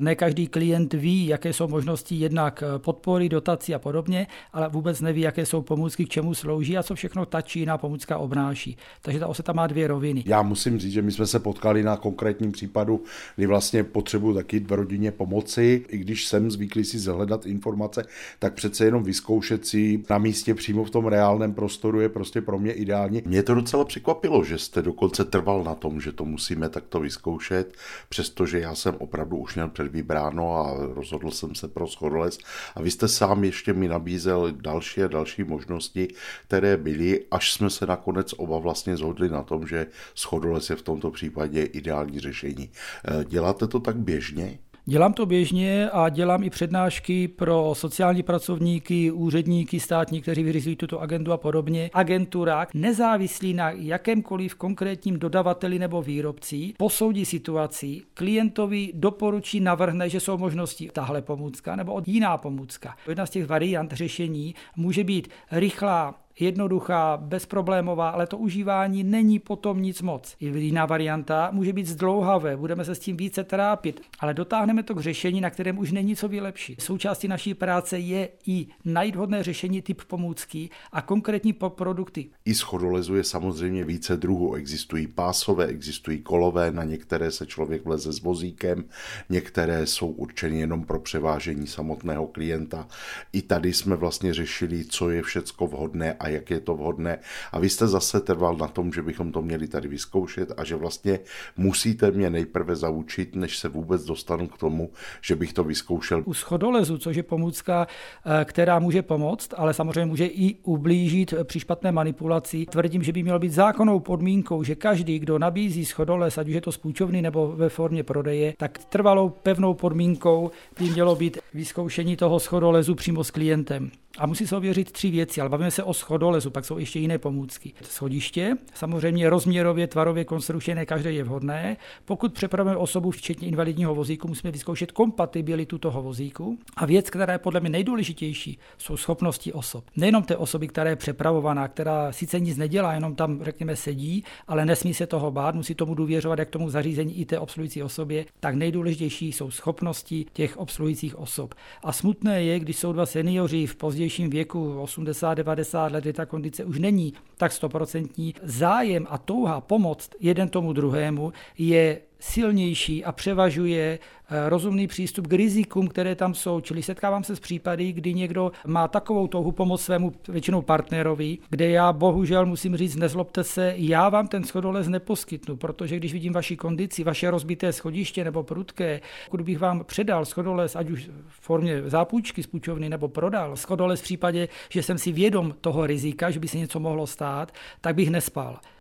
Ne každý klient ví, jaké jsou možnosti jednak podpory, dotací a podobně, ale vůbec neví, jaké jsou pomůcky, k čemu slouží a co všechno ta jiná pomůcka obnáší. Takže ta oseta má dvě roviny. Já musím říct, že my jsme se potkali na konkrétním případu, kdy vlastně potřebuji taky v rodině pomoci, i když jsem zvyklý si zahledat informace, tak přece jenom vyzkoušet si na místě přímo v tom reálném prostoru je prostě pro mě ideální. Mě to docela překvapilo, že jste dokonce trval na tom, že to musíme takto vyzkoušet, přestože já jsem opravdu už měl předvybráno a rozhodl jsem se pro schodoles a vy jste sám ještě mi nabízel další a další možnosti, které byly, až jsme se nakonec oba vlastně zhodli na tom, že schodoles je v tomto případě ideální řešení. Eh, děláte to tak běžně? Dělám to běžně a dělám i přednášky pro sociální pracovníky, úředníky státní, kteří vyřizují tuto agendu a podobně. Agentura nezávislí na jakémkoliv konkrétním dodavateli nebo výrobci posoudí situaci, klientovi doporučí, navrhne, že jsou možnosti tahle pomůcka nebo od jiná pomůcka. Jedna z těch variant řešení může být rychlá jednoduchá, bezproblémová, ale to užívání není potom nic moc. Jiná varianta může být zdlouhavé, budeme se s tím více trápit, ale dotáhneme to k řešení, na kterém už není co vylepšit. Součástí naší práce je i najít vhodné řešení typ pomůcky a konkrétní produkty. I schodolezu je samozřejmě více druhů. Existují pásové, existují kolové, na některé se člověk vleze s vozíkem, některé jsou určeny jenom pro převážení samotného klienta. I tady jsme vlastně řešili, co je všecko vhodné a jak je to vhodné. A vy jste zase trval na tom, že bychom to měli tady vyzkoušet a že vlastně musíte mě nejprve zaučit, než se vůbec dostanu k tomu, že bych to vyzkoušel. U schodolezu, což je pomůcka, eh, která může pomoct, ale samozřejmě může i ublížit při špatné manipulaci. Tvrdím, že by mělo být zákonnou podmínkou, že každý, kdo nabízí schodolez, ať už je to z nebo ve formě prodeje, tak trvalou pevnou podmínkou by mělo být vyzkoušení toho schodolezu přímo s klientem. A musí se ověřit tři věci, ale bavíme se o schodolezu, pak jsou ještě jiné pomůcky. Schodiště, samozřejmě rozměrově, tvarově konstrukčně, ne každé je vhodné. Pokud přepravujeme osobu včetně invalidního vozíku, musíme vyzkoušet kompatibilitu toho vozíku. A věc, která je podle mě nejdůležitější, jsou schopnosti osob. Nejenom té osoby, která je přepravovaná, která sice nic nedělá, jenom tam, řekněme, sedí, ale nesmí se toho bát, musí tomu důvěřovat, jak tomu zařízení i té obsluhující osobě, tak nejdůležitější jsou schopnosti těch obsluhujících osob. A smutné je, když jsou dva seniori v pozdější pozdějším věku, 80-90 let, kdy ta kondice už není tak stoprocentní, zájem a touha pomoct jeden tomu druhému je silnější a převažuje eh, rozumný přístup k rizikům, které tam jsou. Čili setkávám se s případy, kdy někdo má takovou touhu pomoct svému většinou partnerovi, kde já bohužel musím říct, nezlobte se, já vám ten schodolez neposkytnu, protože když vidím vaši kondici, vaše rozbité schodiště nebo prudké, pokud bych vám předal schodolez, ať už v formě zápůjčky z půjčovny nebo prodal schodolez v případě, že jsem si vědom toho rizika, že by se něco mohlo stát, tak bych nespal.